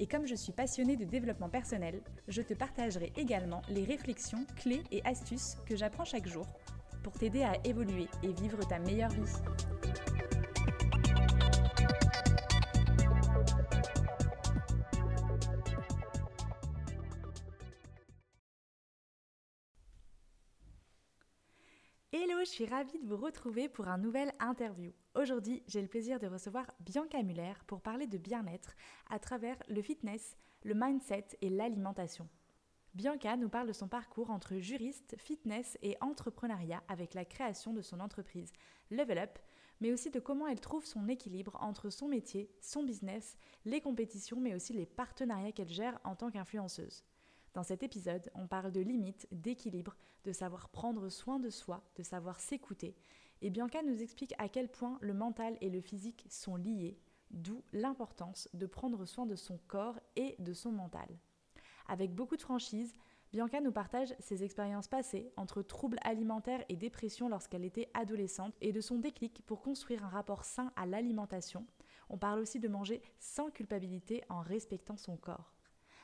Et comme je suis passionnée de développement personnel, je te partagerai également les réflexions, clés et astuces que j'apprends chaque jour pour t'aider à évoluer et vivre ta meilleure vie. Suis ravie de vous retrouver pour un nouvel interview. Aujourd'hui, j'ai le plaisir de recevoir Bianca Muller pour parler de bien-être à travers le fitness, le mindset et l'alimentation. Bianca nous parle de son parcours entre juriste, fitness et entrepreneuriat avec la création de son entreprise Level Up, mais aussi de comment elle trouve son équilibre entre son métier, son business, les compétitions, mais aussi les partenariats qu'elle gère en tant qu'influenceuse. Dans cet épisode, on parle de limites, d'équilibre, de savoir prendre soin de soi, de savoir s'écouter. Et Bianca nous explique à quel point le mental et le physique sont liés, d'où l'importance de prendre soin de son corps et de son mental. Avec beaucoup de franchise, Bianca nous partage ses expériences passées entre troubles alimentaires et dépression lorsqu'elle était adolescente et de son déclic pour construire un rapport sain à l'alimentation. On parle aussi de manger sans culpabilité en respectant son corps.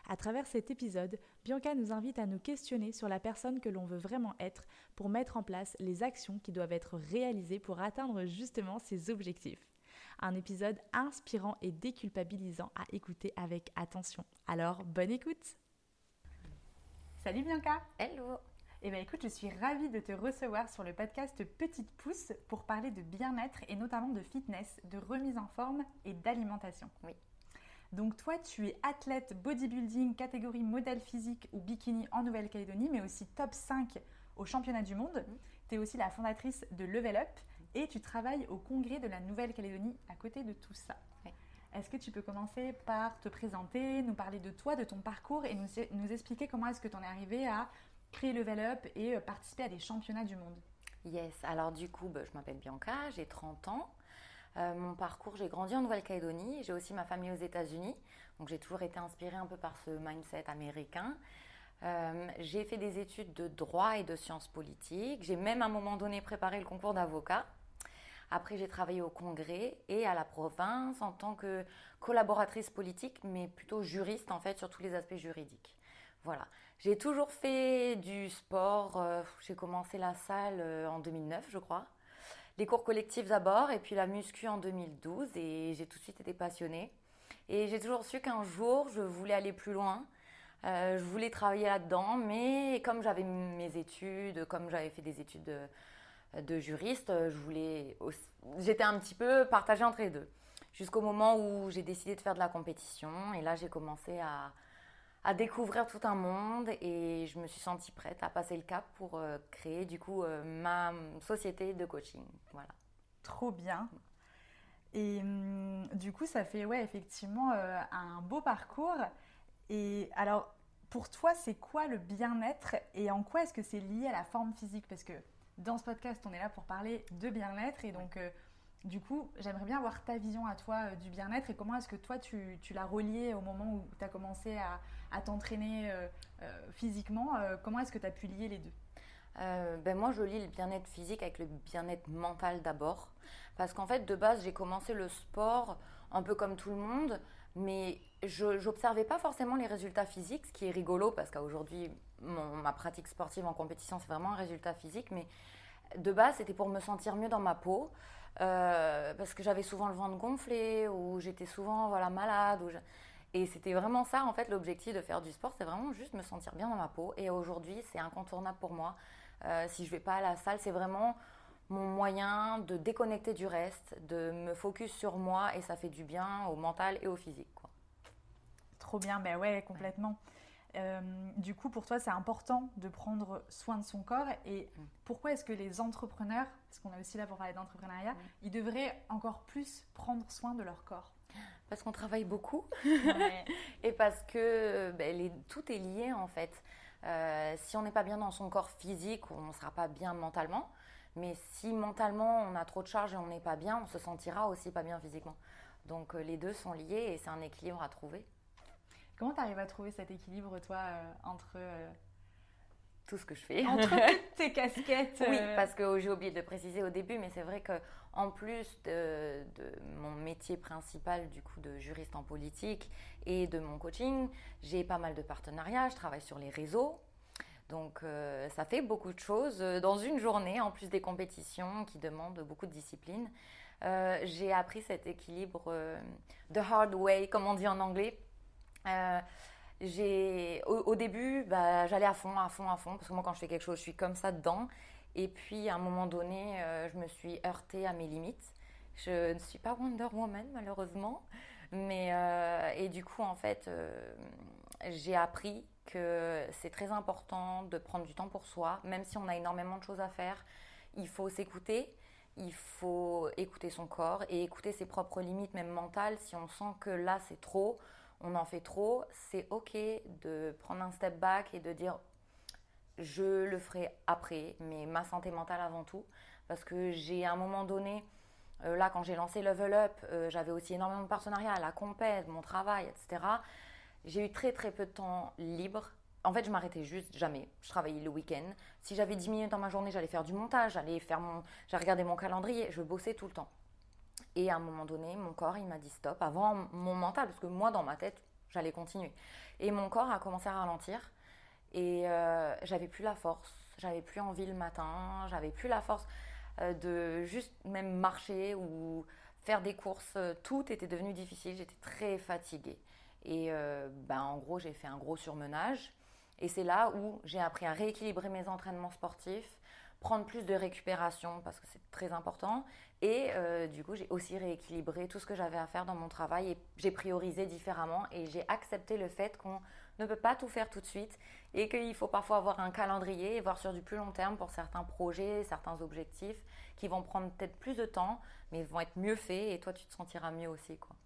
À travers cet épisode, Bianca nous invite à nous questionner sur la personne que l'on veut vraiment être pour mettre en place les actions qui doivent être réalisées pour atteindre justement ses objectifs. Un épisode inspirant et déculpabilisant à écouter avec attention. Alors, bonne écoute Salut Bianca Hello eh bien écoute, je suis ravie de te recevoir sur le podcast Petite Pousse pour parler de bien-être et notamment de fitness, de remise en forme et d'alimentation. Oui. Donc toi, tu es athlète bodybuilding catégorie modèle physique ou bikini en Nouvelle-Calédonie, mais aussi top 5 au championnat du monde. Mm. Tu es aussi la fondatrice de Level Up et tu travailles au congrès de la Nouvelle-Calédonie à côté de tout ça. Est-ce que tu peux commencer par te présenter, nous parler de toi, de ton parcours et nous, expliquer comment est-ce que tu en es arrivé à créer Level Up et euh, participer à des championnats du monde? Yes, alors du coup, bah, je m'appelle Bianca, j'ai 30 ans. Euh, mon parcours, j'ai grandi en Nouvelle-Calédonie, j'ai aussi ma famille aux États-Unis, donc j'ai toujours été inspirée un peu par ce mindset américain. Euh, j'ai fait des études de droit et de sciences politiques. J'ai même à un moment donné préparé le concours d'avocat. Après, j'ai travaillé au Congrès et à la province en tant que collaboratrice politique, mais plutôt juriste en fait sur tous les aspects juridiques. Voilà. J'ai toujours fait du sport. Euh, j'ai commencé la salle en 2009, je crois les cours collectifs d'abord et puis la muscu en 2012 et j'ai tout de suite été passionnée. Et j'ai toujours su qu'un jour, je voulais aller plus loin. Euh, je voulais travailler là-dedans, mais comme j'avais mes études, comme j'avais fait des études de, juriste, je voulais, j'étais un petit peu partagée entre les deux. Jusqu'au moment où j'ai décidé de faire de la compétition, et là j'ai commencé à, à découvrir tout un monde et je me suis sentie prête à passer le cap pour euh, créer du coup euh, ma société de coaching. Voilà. Trop bien. Et hum, du coup, ça fait ouais, effectivement euh, un beau parcours. Et alors, pour toi, c'est quoi le bien-être et en quoi est-ce que c'est lié à la forme physique? Parce que dans ce podcast, on est là pour parler de bien-être et donc du coup, j'aimerais bien avoir ta vision à toi euh, du bien-être et comment est-ce que toi tu, l'as relié au moment où tu as commencé à, t'entraîner euh, euh, physiquement. comment est-ce que tu as pu lier les deux? Ben moi, je lis le bien-être physique avec le bien-être mental d'abord. Parce qu'en fait, de base, j'ai commencé le sport un peu comme tout le monde, mais je n'observais pas forcément les résultats physiques, ce qui est rigolo parce qu'aujourd'hui, ma pratique sportive en compétition, c'est vraiment un résultat physique. Mais de base, c'était pour me sentir mieux dans ma peau. Euh, parce que j'avais souvent le ventre gonflé ou j'étais souvent voilà, malade. Ou Et c'était vraiment ça, en fait, l'objectif de faire du sport, c'est vraiment juste me sentir bien dans ma peau. Et aujourd'hui, c'est incontournable pour moi. Euh, si je vais pas à la salle, c'est vraiment mon moyen de déconnecter du reste, de me focus sur moi et ça fait du bien au mental et au physique. Quoi. Trop bien, ben ouais, complètement. Euh, du coup, pour toi, c'est important de prendre soin de son corps. Et mm. pourquoi est-ce que les entrepreneurs, parce qu'on est aussi là pour parler d'entrepreneuriat, mm. ils devraient encore plus prendre soin de leur corps? Parce qu'on travaille beaucoup et parce que ben, tout est lié en fait. Euh, si on n'est pas bien dans son corps physique, on ne sera pas bien mentalement. Mais si mentalement on a trop de charge et on n'est pas bien, on se sentira aussi pas bien physiquement. Donc euh, les deux sont liés et c'est un équilibre à trouver. Comment tu arrives à trouver cet équilibre, toi, euh, entre tout ce que je fais. Entre toutes tes casquettes. Oui, parce que j'ai oublié de le préciser au début, mais c'est vrai que en plus de, mon métier principal du coup de juriste en politique et de mon coaching, j'ai pas mal de partenariats. Je travaille sur les réseaux. Donc euh, ça fait beaucoup de choses euh, dans une journée, en plus des compétitions qui demandent beaucoup de discipline. Euh, j'ai appris cet équilibre the hard way, comme on dit en anglais. J'ai, au, début, bah, j'allais à fond, à fond, à fond, parce que moi quand je fais quelque chose, je suis comme ça dedans. Et puis à un moment donné, je me suis heurtée à mes limites. Je ne suis pas Wonder Woman malheureusement, mais et du coup en fait, j'ai appris que c'est très important de prendre du temps pour soi, même si on a énormément de choses à faire. Il faut s'écouter, il faut écouter son corps et écouter ses propres limites, même mentales. Si on sent que là c'est trop, on en fait trop, c'est ok de prendre un step back et de dire je le ferai après, mais ma santé mentale avant tout. Parce que j'ai à un moment donné, euh, là quand j'ai lancé Level Up, euh, j'avais aussi énormément de partenariats, la compète, mon travail, etc. J'ai eu très très peu de temps libre. En fait, je m'arrêtais juste jamais. Je travaillais le week-end. Si j'avais 10 minutes dans ma journée, j'allais faire du montage, j'allais faire mon, j'allais regarder mon calendrier. Je bossais tout le temps. Et à un moment donné, mon corps, il m'a dit stop. Avant mon mental, parce que moi, dans ma tête, j'allais continuer. Et mon corps a commencé à ralentir. Et euh, j'avais plus la force. J'avais plus envie le matin. J'avais plus la force euh, de juste même marcher ou faire des courses. Tout était devenu difficile. J'étais très fatiguée. Et euh, ben, en gros, j'ai fait un gros surmenage. Et c'est là où j'ai appris à rééquilibrer mes entraînements sportifs, prendre plus de récupération parce que c'est très important. Et euh, du coup, j'ai aussi rééquilibré tout ce que j'avais à faire dans mon travail et j'ai priorisé différemment et j'ai accepté le fait qu'on ne peut pas tout faire tout de suite et qu'il faut parfois avoir un calendrier et voir sur du plus long terme pour certains projets, certains objectifs qui vont prendre peut-être plus de temps mais vont être mieux faits et toi tu te sentiras mieux aussi. Quoi.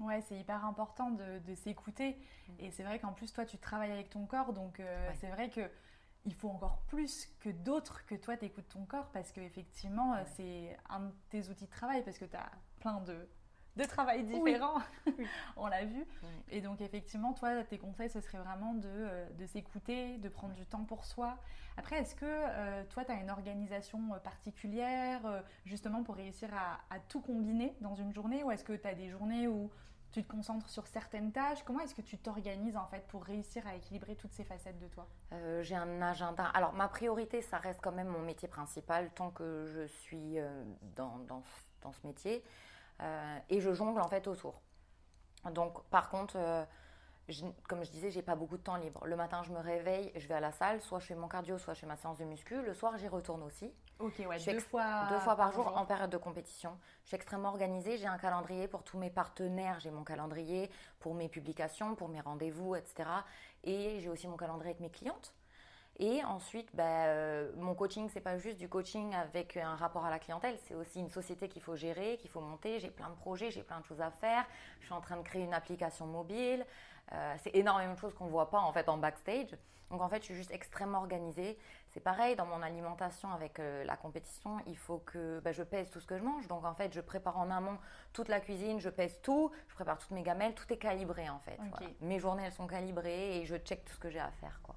Ouais, c'est hyper important de, s'écouter. Mm. Et c'est vrai qu'en plus, toi, tu travailles avec ton corps. Donc, euh, c'est vrai que il faut encore plus que d'autres que toi, tu écoutes ton corps parce qu'effectivement, c'est un de tes outils de travail parce que tu as plein de, de travail différents. On l'a vu. Et donc, effectivement, toi, tes conseils, ce serait vraiment de, euh, de s'écouter, de prendre du temps pour soi. Après, est-ce que euh, toi, tu as une organisation particulière justement pour réussir à, à, tout combiner dans une journée ou est-ce que tu as des journées où tu te concentres sur certaines tâches Comment est-ce que tu t'organises en fait pour réussir à équilibrer toutes ces facettes de toi? Euh, J'ai un agenda. Alors ma priorité, ça reste quand même mon métier principal tant que je suis euh, dans, dans, dans, ce métier. Euh, et je jongle en fait autour. Donc par contre, comme je disais, j'ai pas beaucoup de temps libre. Le matin, je me réveille, je vais à la salle, soit je fais mon cardio, soit je fais ma séance de muscu. Le soir, j'y retourne aussi. Ok, ouais, deux, fois, deux fois par jour, en période de compétition. Je suis extrêmement organisée. J'ai un calendrier pour tous mes partenaires. J'ai mon calendrier pour mes publications, pour mes rendez-vous, etc. Et j'ai aussi mon calendrier avec mes clientes. Et ensuite, bah, euh, mon coaching, c'est pas juste du coaching avec un rapport à la clientèle, c'est aussi une société qu'il faut gérer, qu'il faut monter. J'ai plein de projets, j'ai plein de choses à faire. Je suis en train de créer une application mobile. Euh, c'est énormément de choses qu'on ne voit pas en fait en backstage. Donc en fait, je suis juste extrêmement organisée. C'est pareil dans mon alimentation avec euh, la compétition. Il faut que bah, je pèse tout ce que je mange. Donc en fait, je prépare en amont toute la cuisine, je pèse tout, je prépare toutes mes gamelles, tout est calibré en fait. Mes journées elles sont calibrées et je check tout ce que j'ai à faire quoi.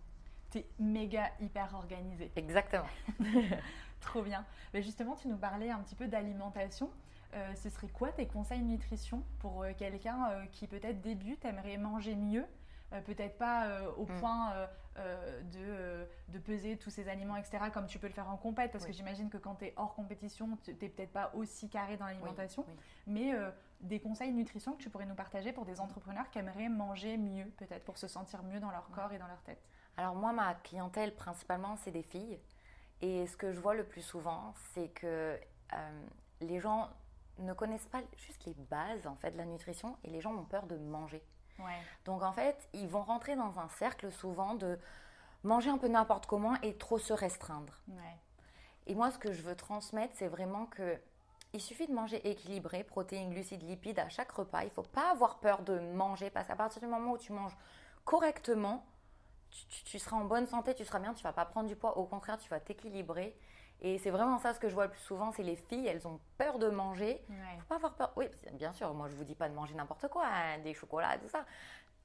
es méga hyper organisée. Exactement. Trop bien. Mais justement, tu nous parlais un petit peu d'alimentation. Euh, ce serait quoi tes conseils nutrition pour euh, quelqu'un euh, qui peut-être débute, aimerait manger mieux peut-être pas au mm. point de, de, peser tous ces aliments, etc., comme tu peux le faire en compète, parce que j'imagine que quand tu es hors compétition, tu n'es peut-être pas aussi carré dans l'alimentation, mais des conseils nutrition que tu pourrais nous partager pour des entrepreneurs qui aimeraient manger mieux, peut-être pour se sentir mieux dans leur corps et dans leur tête. Alors moi, ma clientèle, principalement, c'est des filles. Et ce que je vois le plus souvent, c'est que les gens ne connaissent pas juste les bases en fait de la nutrition et les gens ont peur de manger. Donc en fait, ils vont rentrer dans un cercle souvent de manger un peu n'importe comment et trop se restreindre. Et moi, ce que je veux transmettre, c'est vraiment que il suffit de manger équilibré, protéines, glucides, lipides à chaque repas. Il ne faut pas avoir peur de manger parce qu'à partir du moment où tu manges correctement, tu, seras en bonne santé, tu seras bien, tu ne vas pas prendre du poids. Au contraire, tu vas t'équilibrer. Et c'est vraiment ça ce que je vois le plus souvent, c'est les filles, elles ont peur de manger. Il ne faut pas avoir peur. Oui, bien sûr, moi je vous dis pas de manger n'importe quoi, hein, des chocolats, tout ça.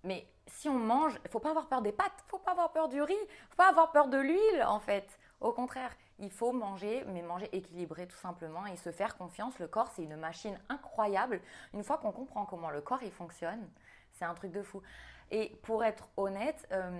Mais si on mange, il faut pas avoir peur des pâtes, il faut pas avoir peur du riz, il faut pas avoir peur de l'huile en fait. Au contraire, il faut manger, mais manger équilibré tout simplement et se faire confiance. Le corps, c'est une machine incroyable. Une fois qu'on comprend comment le corps il fonctionne, c'est un truc de fou. Et pour être honnête, euh,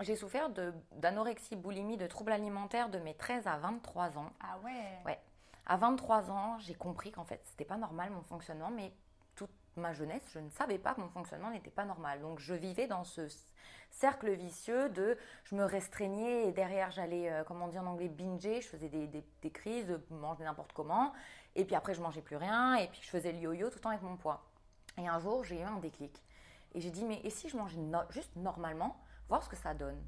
j'ai souffert d'anorexie, boulimie, de troubles alimentaires de mes 13 à 23 ans. Ah ouais Ouais. À 23 ans, j'ai compris qu'en fait, c'était pas normal mon fonctionnement, mais toute ma jeunesse, je ne savais pas que mon fonctionnement n'était pas normal. Donc je vivais dans ce cercle vicieux de je me restreignais et derrière j'allais, euh, comment dire en anglais, binger, je faisais des, des, crises, de manger n'importe comment, et puis après je mangeais plus rien, et puis je faisais le yo-yo tout le temps avec mon poids. Et un jour j'ai eu un déclic. Et j'ai dit, mais et si je mangeais juste normalement, voir ce que ça donne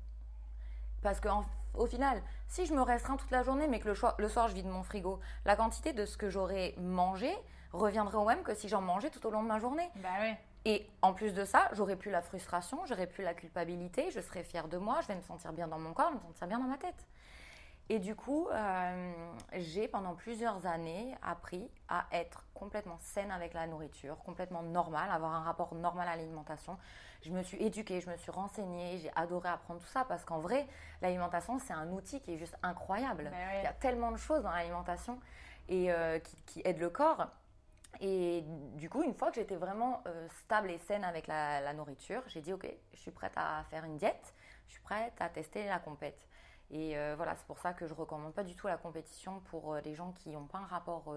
Parce qu'au final, si je me restreins toute la journée, mais que le, le soir je vide mon frigo, la quantité de ce que j'aurais mangé reviendrait au même que si j'en mangeais tout au long de ma journée. Bah ouais. Et en plus de ça, j'aurais plus la frustration, j'aurais plus la culpabilité, je serais fière de moi, je vais me sentir bien dans mon corps, je vais me sentir bien dans ma tête. Et du coup, euh, j'ai pendant plusieurs années appris à être complètement saine avec la nourriture, complètement normale, avoir un rapport normal à l'alimentation. Je me suis éduquée, je me suis renseignée, j'ai adoré apprendre tout ça parce qu'en vrai, l'alimentation, c'est un outil qui est juste incroyable. Ben Il y a tellement de choses dans l'alimentation et euh, qui, qui aident le corps. Et du coup, une fois que j'étais vraiment euh, stable et saine avec la, nourriture, j'ai dit ok, je suis prête à faire une diète, je suis prête à tester la compète. Et euh, voilà, c'est pour ça que je ne recommande pas du tout la compétition pour euh, les gens qui n'ont pas un rapport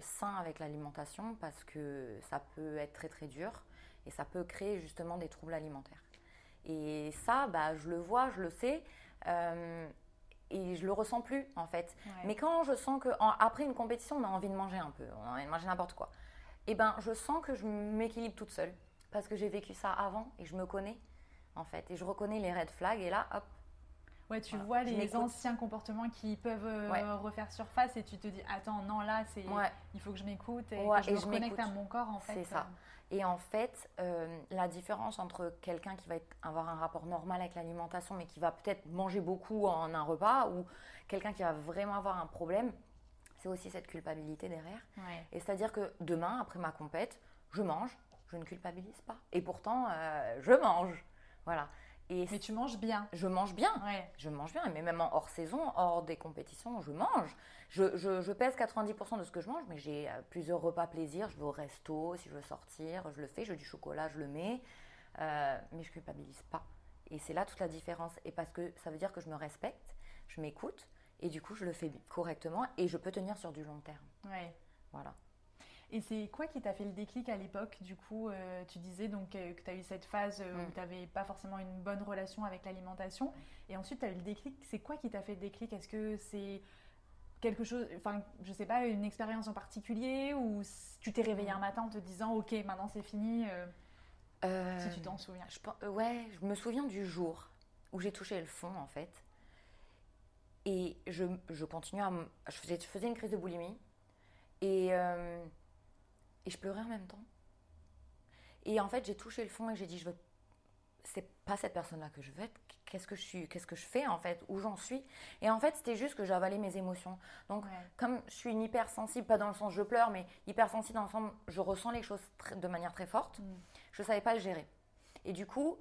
sain avec l'alimentation parce que ça peut être très très dur et ça peut créer justement des troubles alimentaires. Et ça, bah, je le vois, je le sais et je le ressens plus en fait. Mais quand je sens que après une compétition, on a envie de manger un peu, on a envie de manger n'importe quoi. Et eh ben, je sens que je m'équilibre toute seule parce que j'ai vécu ça avant et je me connais en fait et je reconnais les red flags et là, hop. Ouais, tu vois les anciens comportements qui peuvent euh, refaire surface et tu te dis attends non là c'est il faut que je m'écoute et que je me reconnecte à mon corps en fait. C'est ça. Et en fait, euh, la différence entre quelqu'un qui va avoir un rapport normal avec l'alimentation, mais qui va peut-être manger beaucoup en un repas, ou quelqu'un qui va vraiment avoir un problème, c'est aussi cette culpabilité derrière. Et c'est-à-dire que demain, après ma compète, je mange, je ne culpabilise pas. Et pourtant, euh, je mange. Voilà mais tu manges bien. Je mange bien. Je mange bien. Mais même en hors saison, hors des compétitions, je mange. Je, je, pèse 90% de ce que je mange, mais j'ai euh, plusieurs repas plaisir. Je vais au resto, si je veux sortir, je le fais. Je veux du chocolat, je le mets. Euh, mais je culpabilise pas. Et c'est là toute la différence. Et parce que ça veut dire que je me respecte, je m'écoute, et du coup, je le fais correctement, et je peux tenir sur du long terme. Ouais. Voilà. Et c'est quoi qui t'a fait le déclic à l'époque Du coup, euh, tu disais donc euh, que tu as eu cette phase euh, où mm. tu n'avais pas forcément une bonne relation avec l'alimentation. Et ensuite, tu as eu le déclic. C'est quoi qui t'a fait le déclic? Est-ce que c'est quelque chose, enfin, je sais pas, une expérience en particulier? Ou tu t'es réveillé un matin en te disant, ok, maintenant c'est fini Si tu t'en souviens? Je, ouais, je me souviens du jour où j'ai touché le fond en fait. Et je, je continuais à. Je faisais, je faisais une crise de boulimie. Et et je pleurais en même temps. Et en fait, j'ai touché le fond et j'ai dit, je veux, c'est pas cette personne-là que je veux être. Qu'est-ce que je suis, qu'est-ce que je fais en fait, où j'en suis? Et en fait, c'était juste que j'avalais mes émotions. Donc, comme je suis une hypersensible, pas dans le sens je pleure, mais hypersensible dans le sens je ressens les choses de manière très forte, mm. je savais pas le gérer. Et du coup,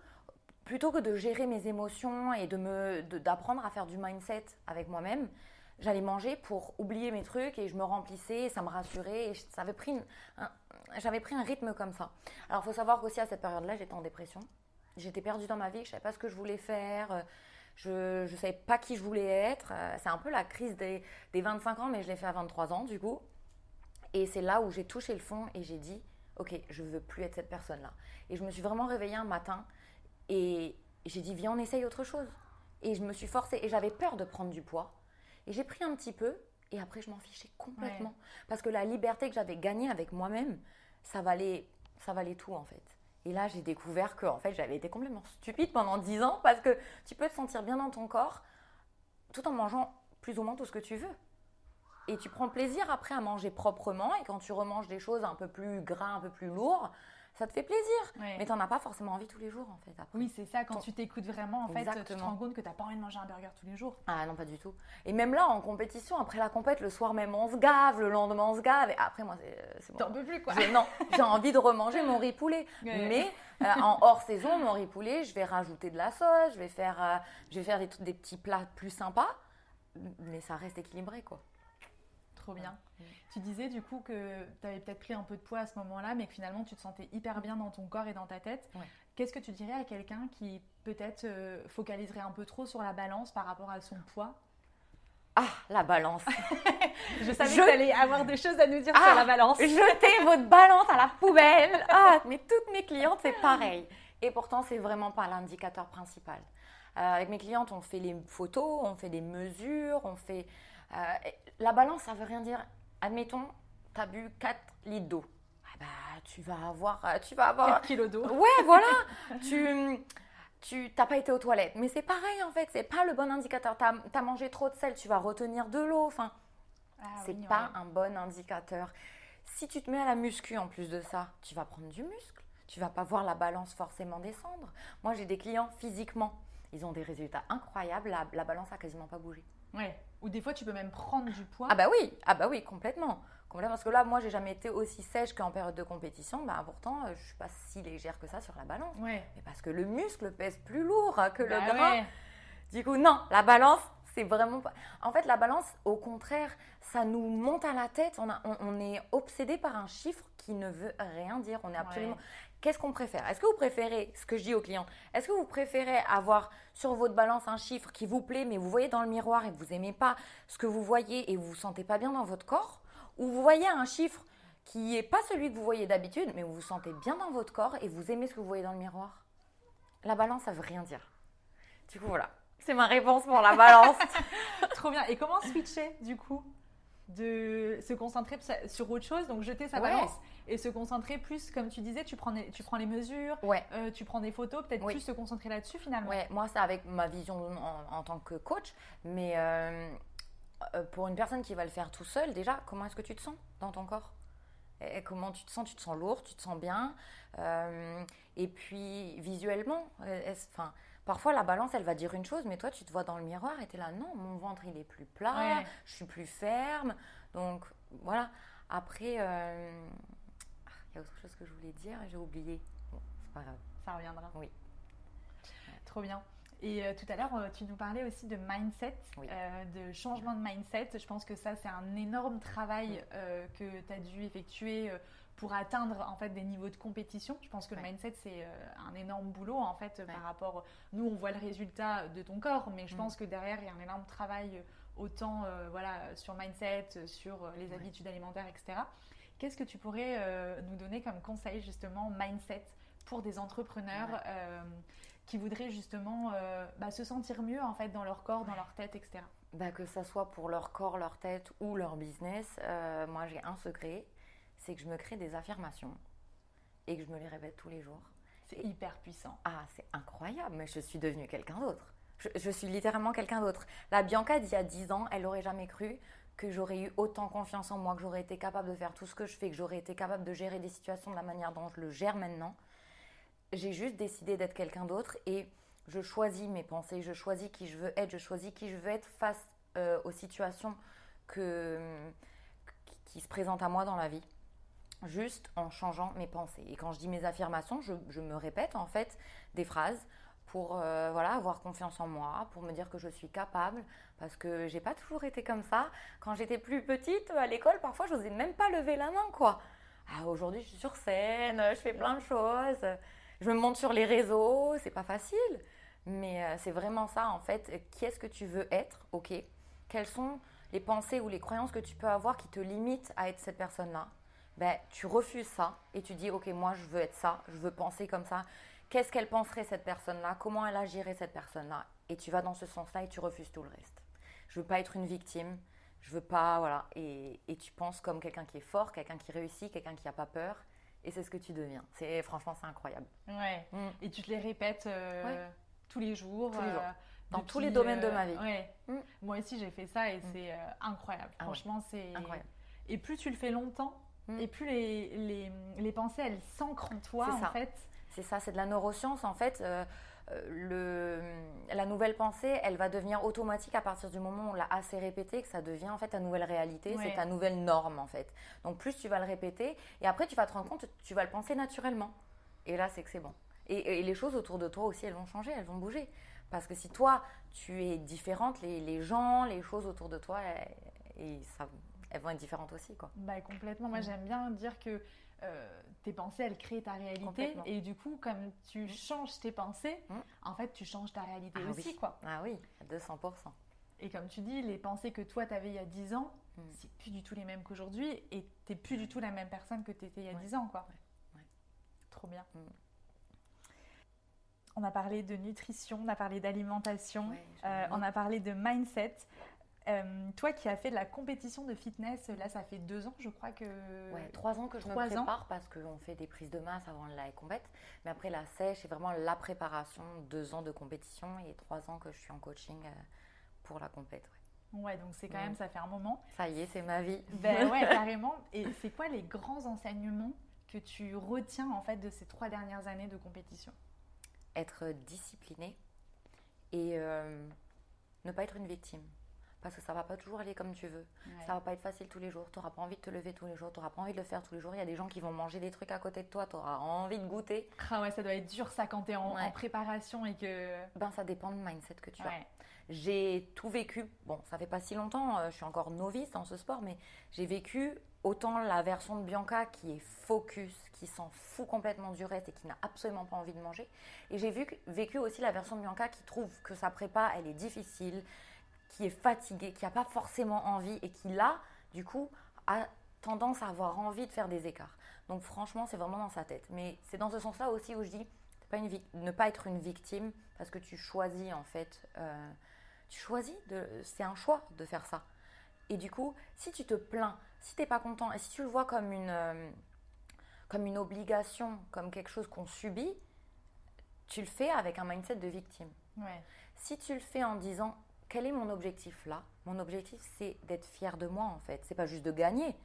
plutôt que de gérer mes émotions et de me, d'apprendre à faire du mindset avec moi-même, j'allais manger pour oublier mes trucs et je me remplissais, ça me rassurait. Et ça avait pris j'avais pris un rythme comme ça. Alors, faut savoir qu'aussi à cette période-là, j'étais en dépression. J'étais perdue dans ma vie, je savais pas ce que je voulais faire. Je ne savais pas qui je voulais être. C'est un peu la crise des, des 25 ans, mais je l'ai fait à 23 ans, du coup. Et c'est là où j'ai touché le fond et j'ai dit, ok, je veux plus être cette personne-là. Et je me suis vraiment réveillée un matin et j'ai dit, viens, on essaye autre chose. Et je me suis forcée et j'avais peur de prendre du poids. Et j'ai pris un petit peu et après je m'en fichais complètement. Parce que la liberté que j'avais gagnée avec moi-même, ça valait, ça valait tout en fait. Et là, j'ai découvert que en fait, j'avais été complètement stupide pendant 10 ans parce que tu peux te sentir bien dans ton corps tout en mangeant plus ou moins tout ce que tu veux. Et tu prends plaisir après à manger proprement. Et quand tu remanges des choses un peu plus gras, un peu plus lourds, ça te fait plaisir. Mais tu n'en as pas forcément envie tous les jours, en fait. Oui, c'est ça. Quand tu t'écoutes vraiment, en fait, tu te rends compte que tu n'as pas envie de manger un burger tous les jours. Ah non, pas du tout. Et même là, en compétition, après la compète, le soir même, on se gave, le lendemain, on se gave. Et après, moi, c'est bon. T'en peux plus, quoi. Non, j'ai envie de remanger mon riz poulet. Mais euh, en hors saison, mon riz poulet, je vais rajouter de la sauce, je vais faire, euh, je vais faire des, des petits plats plus sympas. Mais ça reste équilibré, quoi bien. Tu disais du coup que tu avais peut-être pris un peu de poids à ce moment-là, mais que finalement tu te sentais hyper bien dans ton corps et dans ta tête. Qu'est-ce que tu dirais à quelqu'un qui peut-être euh, focaliserait un peu trop sur la balance par rapport à son poids? Ah, la balance. je savais que tu allais avoir des choses à nous dire sur la ah, balance. jetez votre balance à la poubelle. Ah, mais toutes mes clientes, c'est pareil. Et pourtant, c'est vraiment pas l'indicateur principal. Euh, avec mes clientes, on fait les photos, on fait des mesures, on fait euh, la balance, ça veut rien dire. Admettons, tu as bu 4 litres d'eau. Ah bah, tu vas avoir. Euh, tu vas avoir 4 kilos d'eau. Ouais, voilà. tu tu n'as pas été aux toilettes. Mais c'est pareil en fait, c'est pas le bon indicateur. Tu as, mangé trop de sel, tu vas retenir de l'eau. Enfin, ah, c'est pas un bon indicateur. Si tu te mets à la muscu en plus de ça, tu vas prendre du muscle. Tu vas pas voir la balance forcément descendre. Moi, j'ai des clients physiquement, ils ont des résultats incroyables. La, la balance a quasiment pas bougé. Ouais. Ou des fois, tu peux même prendre du poids. Ah bah oui, ah bah oui, complètement. complètement. Parce que là, moi, j'ai jamais été aussi sèche qu'en période de compétition. Bah pourtant, euh, je suis pas si légère que ça sur la balance. Ouais. Mais parce que le muscle pèse plus lourd que le bah gras. Du coup, non, la balance, c'est vraiment pas. En fait, la balance, au contraire, ça nous monte à la tête. On, a, on, est obsédé par un chiffre qui ne veut rien dire. On est absolument. Qu'est-ce qu'on préfère? Est-ce que vous préférez, ce que je dis aux clients, est-ce que vous préférez avoir sur votre balance un chiffre qui vous plaît, mais vous voyez dans le miroir et vous n'aimez pas ce que vous voyez et vous vous sentez pas bien dans votre corps? Ou vous voyez un chiffre qui n'est pas celui que vous voyez d'habitude, mais vous vous sentez bien dans votre corps et vous aimez ce que vous voyez dans le miroir? La balance, ça veut rien dire. Du coup, voilà. C'est ma réponse pour la balance. Trop bien. Et comment switcher, du coup de se concentrer sur autre chose, donc jeter sa balance? Et se concentrer plus, comme tu disais, tu prends, les, tu prends les mesures, euh, tu prends des photos, peut-être plus se concentrer là-dessus finalement. Ouais, moi c'est avec ma vision en, tant que coach, mais euh, euh, pour une personne qui va le faire tout seul, déjà, comment est-ce que tu te sens dans ton corps? Et Comment tu te sens? Tu te sens lourd, tu te sens bien, et puis visuellement, enfin Parfois, la balance, elle va dire une chose, mais toi, tu te vois dans le miroir et tu es là, non, mon ventre, il est plus plat, je suis plus ferme. Donc, voilà. Après, euh, y a autre chose que je voulais dire, j'ai oublié. Bon, c'est pas grave. Ça reviendra. Oui. Trop bien. Et euh, tout à l'heure, euh, tu nous parlais aussi de mindset, de changement de mindset. Je pense que ça, c'est un énorme travail que tu as dû effectuer pour atteindre en fait des niveaux de compétition. Je pense que le mindset c'est euh, un énorme boulot en fait par rapport. Nous on voit le résultat de ton corps, mais je mm. pense que derrière il y a un énorme travail autant euh, voilà sur mindset, sur euh, les habitudes alimentaires, etc. Qu'est-ce que tu pourrais nous donner comme conseil justement mindset pour des entrepreneurs qui voudraient justement bah, se sentir mieux en fait dans leur corps, dans leur tête, etc. Bah, que ça soit pour leur corps, leur tête ou leur business, moi j'ai un secret, c'est que je me crée des affirmations et que je me les répète tous les jours. C'est hyper puissant. Ah, c'est incroyable, mais je suis devenue quelqu'un d'autre. Je, suis littéralement quelqu'un d'autre. La Bianca d'il y a 10 ans, elle n'aurait jamais cru que j'aurais eu autant confiance en moi, que j'aurais été capable de faire tout ce que je fais, que j'aurais été capable de gérer des situations de la manière dont je le gère maintenant. J'ai juste décidé d'être quelqu'un d'autre et je choisis mes pensées, je choisis qui je veux être, je choisis qui je veux être face euh, aux situations que, qui se présentent à moi dans la vie juste en changeant mes pensées. Et quand je dis mes affirmations, je, me répète en fait des phrases pour euh, voilà avoir confiance en moi, pour me dire que je suis capable, parce que j'ai pas toujours été comme ça. Quand j'étais plus petite à l'école, parfois je n'osais même pas lever la main quoi. Ah, aujourd'hui je suis sur scène, je fais plein de choses, je me monte sur les réseaux, c'est pas facile, mais euh, c'est vraiment ça en fait. Qui est-ce que tu veux être Ok? Quelles sont les pensées ou les croyances que tu peux avoir qui te limitent à être cette personne-là? Ben, tu refuses ça et tu dis, ok, moi je veux être ça, je veux penser comme ça. Qu'est-ce qu'elle penserait cette personne-là? Comment elle agirait cette personne-là? Et tu vas dans ce sens-là et tu refuses tout le reste. Je veux pas être une victime. Je veux pas, voilà. Et, et tu penses comme quelqu'un qui est fort, quelqu'un qui réussit, quelqu'un qui n'a pas peur. Et c'est ce que tu deviens. C'est franchement, c'est incroyable. Ouais. Mm. Et tu te les répètes euh, tous les jours. Tous les jours. Euh, dans tous les domaines de euh, ma vie. ouais. Mm. Moi aussi, j'ai fait ça et Mm. c'est euh, incroyable. Ah ouais. Franchement, c'est. Incroyable. Et plus tu le fais longtemps, et plus les, les, les pensées, elles s'ancrent en toi, en fait. C'est ça, c'est de la neuroscience. En fait, euh, euh, le, la nouvelle pensée, elle va devenir automatique à partir du moment où on l'a assez répété, que ça devient en fait ta nouvelle réalité, Ouais. c'est ta nouvelle norme en fait. Donc plus tu vas le répéter, et après tu vas te rendre compte, tu vas le penser naturellement. Et là, c'est que c'est bon. Et, et les choses autour de toi aussi, elles vont changer, elles vont bouger. Parce que si toi, tu es différente, les, les gens, les choses autour de toi, elles, et ça, elles vont être différentes aussi. Quoi. Bah, complètement. Moi, Mm. j'aime bien dire que euh, tes pensées, elles créent ta réalité. Et du coup, comme tu Mm. changes tes pensées, Mm. en fait, tu changes ta réalité Ah aussi, oui. quoi. Ah oui, à 200%. Et comme tu dis, les pensées que toi, tu avais il y a 10 ans, Mm. c'est plus du tout les mêmes qu'aujourd'hui. Et t'es plus du tout la même personne que tu étais il y a Ouais. 10 ans, quoi. Ouais. Ouais. Trop bien. On a parlé de nutrition, on a parlé d'alimentation, euh, on a parlé de mindset. Euh, toi qui as fait de la compétition de fitness, là ça fait deux ans je crois que... Ouais, trois ans que je trois me ans. prépare parce qu'on fait des prises de masse avant la compète. Mais après, la sèche, c'est vraiment la préparation. Deux ans de compétition et trois ans que je suis en coaching euh, pour la compète. ouais. Ouais donc c'est quand même, ça fait un moment. Ça y est, c'est ma vie. Ben ouais carrément. Et c'est quoi les grands enseignements que tu retiens en fait de ces trois dernières années de compétition? Être discipliné et euh, ne pas être une victime. Parce que ça va pas toujours aller comme tu veux. Ça va pas être facile tous les jours. Tu n'auras pas envie de te lever tous les jours. Tu n'auras pas envie de le faire tous les jours. Il y a des gens qui vont manger des trucs à côté de toi. Tu auras envie de goûter. Ah ouais ça doit être dur ça quand t'es en, Ouais. en préparation et que... Ben, ça dépend du mindset que tu as. Ouais. J'ai tout vécu. Bon, ça fait pas si longtemps, euh, je suis encore novice dans ce sport, mais j'ai vécu autant la version de Bianca qui est focus, qui s'en fout complètement du reste et qui n'a absolument pas envie de manger. Et j'ai vécu aussi la version de Bianca qui trouve que sa prépa, elle est difficile, qui est fatiguée, qui n'a pas forcément envie et qui là, du coup, a tendance à avoir envie de faire des écarts. Donc franchement, c'est vraiment dans sa tête. Mais c'est dans ce sens-là aussi où je dis pas une ne pas être une victime parce que tu choisis en fait, euh, tu choisis, de, c'est un choix de faire ça. Et du coup, si tu te plains, si tu n'es pas content et si tu le vois comme une, euh, comme une obligation, comme quelque chose qu'on subit, tu le fais avec un mindset de victime. Ouais. Si tu le fais en disant quel est mon objectif là? Mon objectif c'est d'être fier de moi en fait. C'est pas juste de gagner.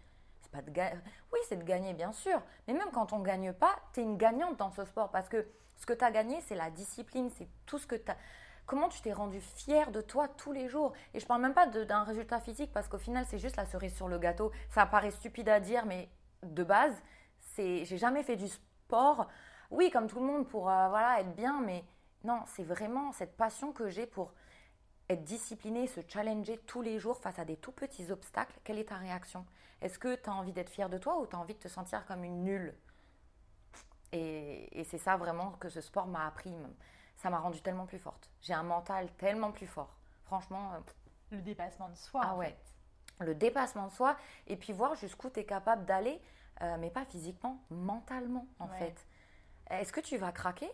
C'est pas de ga- Oui, c'est de gagner bien sûr, mais même quand on gagne pas, tu es une gagnante dans ce sport parce que ce que tu as gagné, c'est la discipline, c'est tout ce que tu as Comment tu t'es rendu fier de toi tous les jours? Et je parle même pas d'un résultat physique parce qu'au final, c'est juste la cerise sur le gâteau. Ça paraît stupide à dire, mais de base, c'est j'ai jamais fait du sport. Oui, comme tout le monde pour euh, voilà, être bien, mais non, c'est vraiment cette passion que j'ai pour être discipliné, se challenger tous les jours face à des tout petits obstacles. Quelle est ta réaction? Est-ce que tu as envie d'être fier de toi ou tu as envie de te sentir comme une nulle? Et, et c'est ça vraiment que ce sport m'a appris. Ça m'a rendu tellement plus forte. J'ai un mental tellement plus fort. Franchement, euh, Le dépassement de soi Ah en ouais. fait. le dépassement de soi et puis voir jusqu'où tu es capable d'aller, euh, mais pas physiquement, mentalement en Ouais. fait. Est-ce que tu vas craquer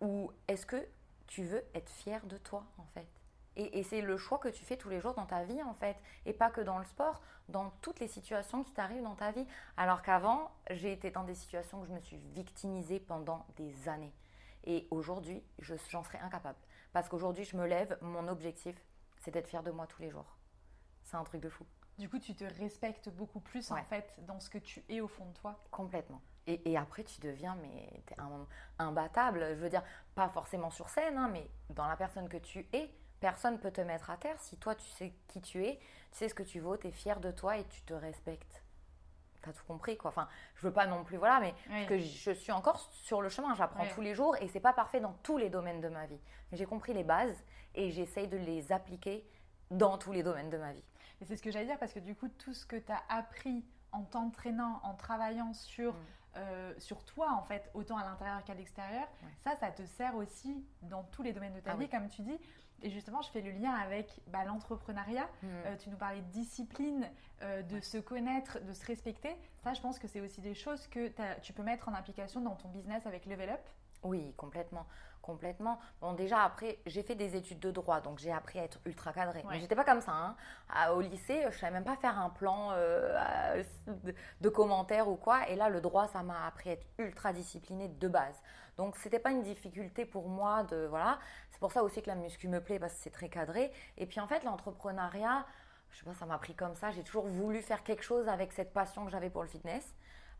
ou est-ce que tu veux être fier de toi en fait? Et, et c'est le choix que tu fais tous les jours dans ta vie en fait, et pas que dans le sport, dans toutes les situations qui t'arrivent dans ta vie. Alors qu'avant, j'ai été dans des situations où je me suis victimisée pendant des années. Et aujourd'hui, je- j'en serais incapable. Parce qu'aujourd'hui, je me lève, mon objectif, c'est d'être fier de moi tous les jours. C'est un truc de fou. Du coup, tu te respectes beaucoup plus en fait dans ce que tu es au fond de toi. Complètement. Et, et après, tu deviens mais un- imbattable. Je veux dire, pas forcément sur scène, hein, mais dans la personne que tu es, personne peut te mettre à terre. Si toi, tu sais qui tu es, tu sais ce que tu vaux, tu es fier de toi et tu te respectes. T'as tout compris, quoi. Enfin, je veux pas non plus, voilà, mais Oui. que je suis encore sur le chemin. J'apprends tous les jours et c'est pas parfait dans tous les domaines de ma vie. Mais j'ai compris les bases et j'essaye de les appliquer dans tous les domaines de ma vie. Et c'est ce que j'allais dire parce que du coup, tout ce que tu as appris en t'entraînant, en travaillant sur, Mm. euh, sur toi, en fait, autant à l'intérieur qu'à l'extérieur, Ouais. ça, ça te sert aussi dans tous les domaines de ta Ah vie, oui. comme tu dis. Et justement, je fais le lien avec bah, l'entrepreneuriat. Mm. Euh, tu nous parlais de discipline, euh, de se connaître, de se respecter. Ça, je pense que c'est aussi des choses que tu peux mettre en application dans ton business avec Level Up. Oui, complètement. Complètement. Bon, déjà, après, j'ai fait des études de droit, donc j'ai appris à être ultra cadré. Mais j'étais pas comme ça. Hein. au lycée, je savais même pas faire un plan euh, de, commentaires ou quoi. Et là, le droit, ça m'a appris à être ultra discipliné de base. Donc, c'était pas une difficulté pour moi de. Voilà. C'est pour ça aussi que la muscu me plaît, parce que c'est très cadré. Et puis, en fait, l'entrepreneuriat, je sais pas, ça m'a pris comme ça. J'ai toujours voulu faire quelque chose avec cette passion que j'avais pour le fitness.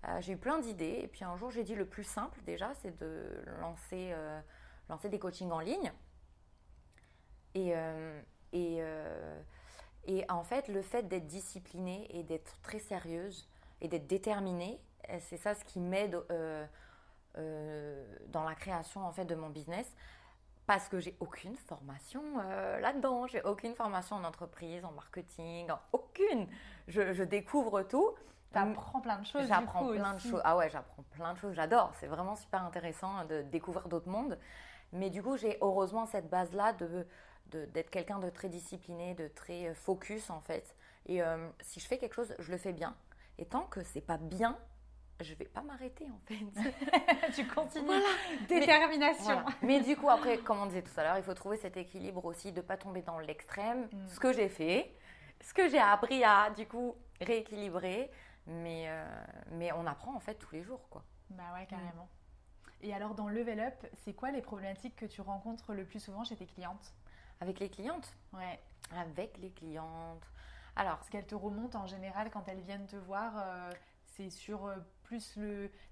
Euh, j'ai eu plein d'idées. Et puis, un jour, j'ai dit le plus simple, déjà, c'est de lancer. Euh, lancer des coachings en ligne. Et, euh, et, euh, et en fait, le fait d'être disciplinée et d'être très sérieuse et d'être déterminée, euh, c'est ça ce qui m'aide dans la création en fait de mon business parce que j'ai aucune formation là-dedans, j'ai aucune formation en entreprise, en marketing, aucune. Je, je découvre tout. Tu apprends plein de choses. J'apprends plein de choses. Ah ouais, j'apprends plein de choses. J'adore. C'est vraiment super intéressant de découvrir d'autres mondes. Mais du coup, j'ai heureusement cette base-là de, d'être quelqu'un de très discipliné, de très euh, focus en fait. Et euh, si je fais quelque chose, je le fais bien. Et tant que c'est pas bien, je vais pas m'arrêter en fait. tu continues. Voilà. Détermination. Mais, du coup, après, comme on disait tout à l'heure, il faut trouver cet équilibre aussi de pas tomber dans l'extrême. Mm. Ce que j'ai fait, ce que j'ai appris à du coup rééquilibrer. Mais, euh, mais on apprend en fait tous les jours quoi. Bah ouais, carrément. Et alors, dans Level Up, c'est quoi les problématiques que tu rencontres le plus souvent chez tes clientes? Avec les clientes? Ouais. Avec les clientes. Alors, ce qu'elles te remontent en général quand elles viennent te voir, euh, c'est sur euh, plus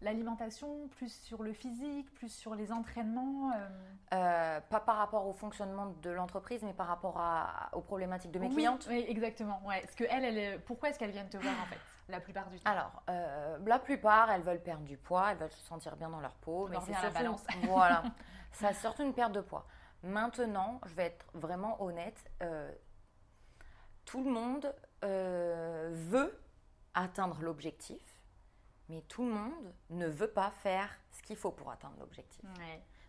l'alimentation, plus sur le physique, plus sur les entraînements euh? Pas par rapport au fonctionnement de l'entreprise, mais par rapport à, aux problématiques de mes clientes. Oui, exactement. Ouais. Que elles, pourquoi est-ce qu'elles viennent te voir en fait? La plupart du temps Alors, euh, la plupart, elles veulent perdre du poids, elles veulent se sentir bien dans leur peau. mais c'est la balance. voilà, ça surtout une perte de poids. Maintenant, je vais être vraiment honnête, euh, tout le monde euh, veut atteindre l'objectif, mais tout le monde ne veut pas faire ce qu'il faut pour atteindre l'objectif.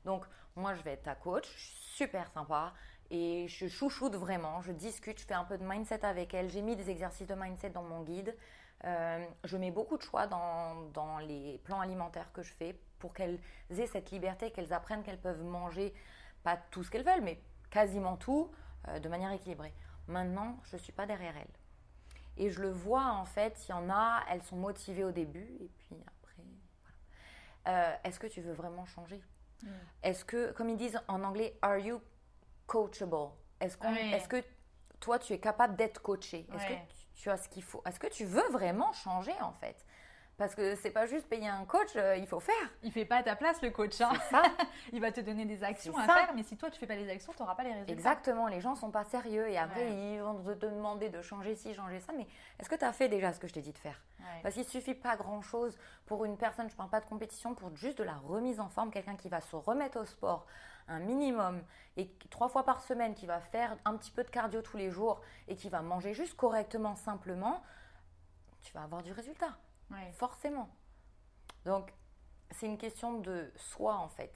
Donc, moi, je vais être ta coach, super sympa, et je chouchoute vraiment, je discute, je fais un peu de mindset avec elle. J'ai mis des exercices de mindset dans mon guide. Euh, je mets beaucoup de choix dans, les plans alimentaires que je fais pour qu'elles aient cette liberté, qu'elles apprennent qu'elles peuvent manger, pas tout ce qu'elles veulent, mais quasiment tout, euh, de manière équilibrée. Maintenant, je ne suis pas derrière elles. Et je le vois en fait, il y en a, elles sont motivées au début, et puis après, euh, Est-ce que tu veux vraiment changer? Mm. Est-ce que, comme ils disent en anglais, are you coachable? Est-ce est que toi, tu es capable d'être coaché Est-ce que tu as ce qu'il faut. Est-ce que tu veux vraiment changer en fait? Parce que c'est pas juste payer un coach, euh, il faut faire. Il fait pas à ta place le coach. Hein. Ça. il va te donner des actions à faire, mais si toi tu fais pas les actions, tu n'auras pas les résultats. Exactement, les gens sont pas sérieux et après ils vont te demander de changer ci, changer ça. Mais est-ce que tu as fait déjà ce que je t'ai dit de faire? Parce qu'il suffit pas grand chose pour une personne, je parle pas de compétition, pour juste de la remise en forme, quelqu'un qui va se remettre au sport un minimum et trois fois par semaine, qui va faire un petit peu de cardio tous les jours et qui va manger juste correctement, simplement, tu vas avoir du résultat. Forcément. Donc, c'est une question de soi en fait.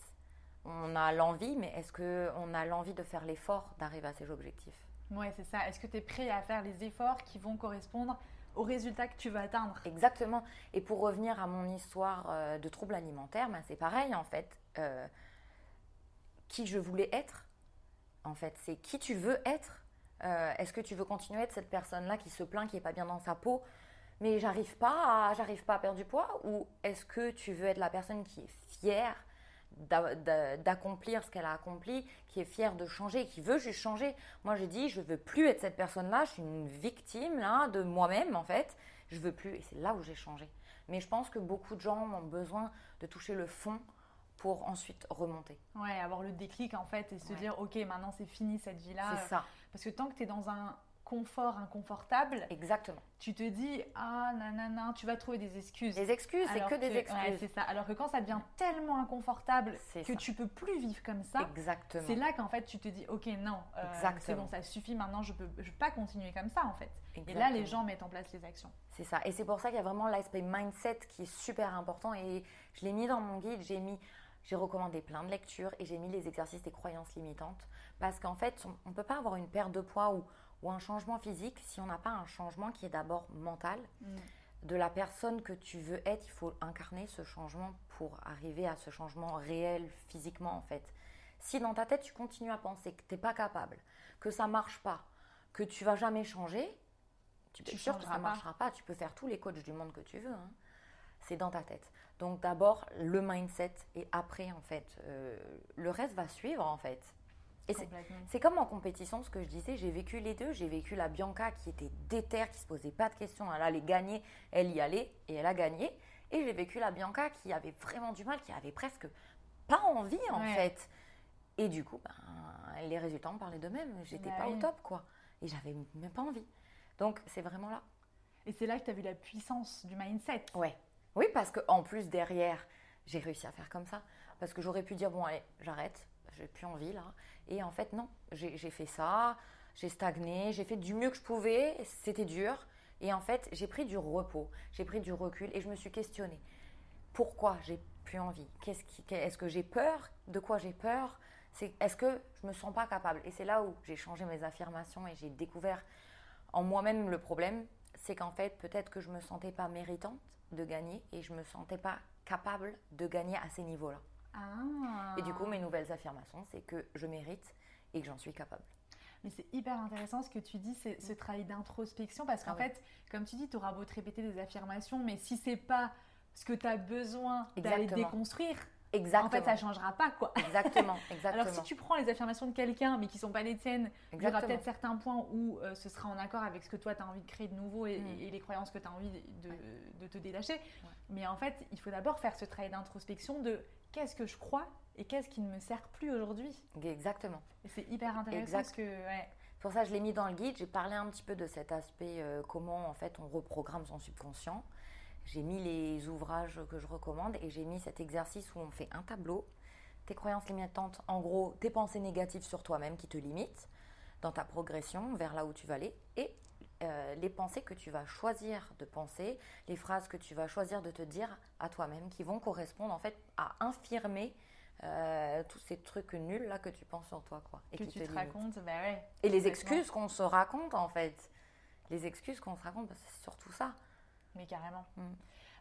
On a l'envie, mais est-ce qu'on a l'envie de faire l'effort d'arriver à ces objectifs? Oui, c'est ça. Est-ce que tu es prêt à faire les efforts qui vont correspondre aux résultats que tu vas atteindre? Exactement. Et pour revenir à mon histoire euh, de troubles alimentaires, ben, c'est pareil en fait. Euh, qui je voulais être. En fait, c'est qui tu veux être. Euh, est-ce que tu veux continuer à être cette personne-là qui se plaint, qui n'est pas bien dans sa peau, mais j'arrive pas, j'arrive pas à perdre du poids? Ou est-ce que tu veux être la personne qui est fière d'accomplir ce qu'elle a accompli, qui est fière de changer, qui veut juste changer? Moi, j'ai dit, je veux plus être cette personne-là. Je suis une victime là de moi-même en fait. Je veux plus, et c'est là où j'ai changé. Mais je pense que beaucoup de gens ont besoin de toucher le fond pour ensuite remonter. Ouais, avoir le déclic en fait et se dire ok maintenant c'est fini cette vie là. C'est ça. Parce que tant que tu es dans un confort inconfortable, exactement. Tu te dis ah nanana, tu vas trouver des excuses. Des excuses, c'est que, des excuses. Ouais, c'est ça. Alors que quand ça devient tellement inconfortable que tu peux plus vivre comme ça, exactement. C'est là qu'en fait tu te dis ok non, euh, c'est bon ça suffit maintenant je peux je peux pas continuer comme ça en fait. Et là les gens mettent en place les actions. C'est ça. Et c'est pour ça qu'il y a vraiment l'aspect mindset qui est super important et je l'ai mis dans mon guide, j'ai mis j'ai recommandé plein de lectures et j'ai mis les exercices des croyances limitantes parce qu'en fait, on ne peut pas avoir une perte de poids ou, ou, un changement physique si on n'a pas un changement qui est d'abord mental. Mm. de la personne que tu veux être, il faut incarner ce changement pour arriver à ce changement réel physiquement en fait. Si dans ta tête tu continues à penser que tu n'es pas capable, que ça marche pas, que tu vas jamais changer, tu peux sûr que ça ne marchera pas. Tu peux faire tous les coachs du monde que tu veux. Hein. C'est dans ta tête. Donc d'abord le mindset et après en fait euh, le reste va suivre en fait. Et c'est comme en compétition, ce que je disais, j'ai vécu les deux. J'ai vécu la Bianca qui était déterre, qui se posait pas de questions, elle allait gagner, elle y allait et elle a gagné. Et j'ai vécu la Bianca qui avait vraiment du mal, qui avait presque pas envie en fait. Et du coup, ben, les résultats en parlaient d'eux-mêmes. J'étais bah pas au top quoi. Et j'avais même pas envie. Donc c'est vraiment là. Et c'est là que tu as vu la puissance du mindset. Ouais. Oui, parce qu'en plus derrière, j'ai réussi à faire comme ça. Parce que j'aurais pu dire, bon allez, j'arrête, j'ai plus envie là. Et en fait, non, j'ai fait ça, j'ai stagné, j'ai fait du mieux que je pouvais, c'était dur. Et en fait, j'ai pris du repos, j'ai pris du recul et je me suis questionnée. Pourquoi j'ai plus envie? Qu'est-ce Est-ce que j'ai peur? De quoi j'ai peur? Est-ce que je me sens pas capable? Et c'est là où j'ai changé mes affirmations et j'ai découvert en moi-même le problème. C'est qu'en fait, peut-être que je me sentais pas méritante de gagner et je me sentais pas capable de gagner à ces niveaux-là. Et du coup, mes nouvelles affirmations, c'est que je mérite et que j'en suis capable. Mais c'est hyper intéressant ce que tu dis, c'est ce travail d'introspection, parce qu'en ah fait, comme tu dis, tu auras beau te répéter des affirmations, mais si c'est pas ce que tu as besoin d'aller déconstruire, Exactement. En fait, ça ne changera pas, quoi. Exactement, exactement. Alors, si tu prends les affirmations de quelqu'un, mais qui ne sont pas les tiennes, il y aura peut-être certains points où euh, ce sera en accord avec ce que toi, tu as envie de créer de nouveau et, mm. les croyances que tu as envie de, te détacher. Mais en fait, il faut d'abord faire ce travail d'introspection de qu'est-ce que je crois et qu'est-ce qui ne me sert plus aujourd'hui. Exactement. Et c'est hyper intéressant parce que. Ouais. Pour ça, je l'ai mis dans le guide. J'ai parlé un petit peu de cet aspect, euh, comment en fait on reprogramme son subconscient. J'ai mis les ouvrages que je recommande et j'ai mis cet exercice où on fait un tableau, tes croyances limitantes, en gros, tes pensées négatives sur toi-même qui te limitent dans ta progression vers là où tu vas aller et euh, les pensées que tu vas choisir de penser, les phrases que tu vas choisir de te dire à toi-même qui vont correspondre en fait à infirmer euh, tous ces trucs nuls là que tu penses sur toi quoi et que tu te, racontes bah ouais, et les excuses qu'on se raconte en fait. Les excuses qu'on se raconte bah, c'est surtout ça mais carrément mm.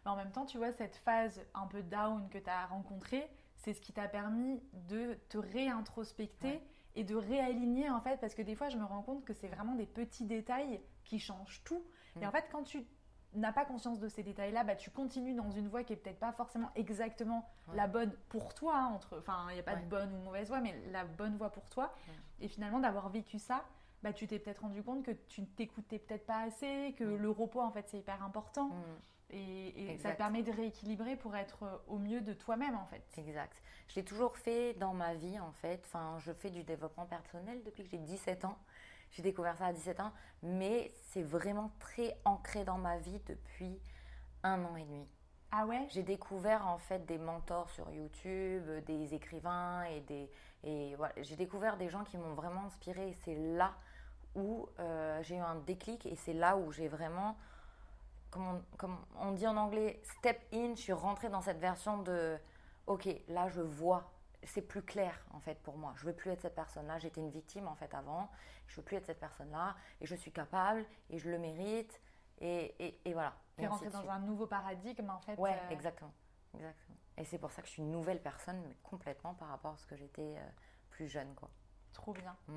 mais en même temps tu vois cette phase un peu down que tu as rencontrée c'est ce qui t'a permis de te réintrospecter et de réaligner en fait parce que des fois je me rends compte que c'est vraiment des petits détails qui change tout. Et mm. en fait, quand tu n'as pas conscience de ces détails-là, bah, tu continues dans une voie qui est peut-être pas forcément exactement la bonne pour toi. Hein, entre, enfin, il n'y a pas de bonne ou mauvaise voie, mais la bonne voie pour toi. Et finalement, d'avoir vécu ça, bah, tu t'es peut-être rendu compte que tu ne t'écoutais peut-être pas assez, que le repos, en fait, c'est hyper important. Mm. Et, ça te permet de rééquilibrer pour être euh, au mieux de toi-même, en fait. Exact. Je l'ai toujours fait dans ma vie, en fait. Enfin, je fais du développement personnel depuis que j'ai 17 ans. J'ai découvert ça à 17 ans, mais c'est vraiment très ancré dans ma vie depuis un an et demi. Ah ouais? J'ai découvert en fait des mentors sur YouTube, des écrivains et des et voilà, j'ai découvert des gens qui m'ont vraiment inspiré. Et c'est là où euh, j'ai eu un déclic et c'est là où j'ai vraiment, comme on, comme on dit en anglais, step in. Je suis rentrée dans cette version de, ok, là je vois c'est plus clair en fait pour moi. Je veux plus être cette personne-là. J'étais une victime en fait avant. Je veux plus être cette personne-là et je suis capable et je le mérite et, et, et voilà. Tu es rentrée dans un nouveau paradigme en fait. Ouais, euh, exactement, exactement. Et c'est pour ça que je suis une nouvelle personne, mais complètement par rapport à ce que j'étais euh, plus jeune quoi. Trop bien. Mm.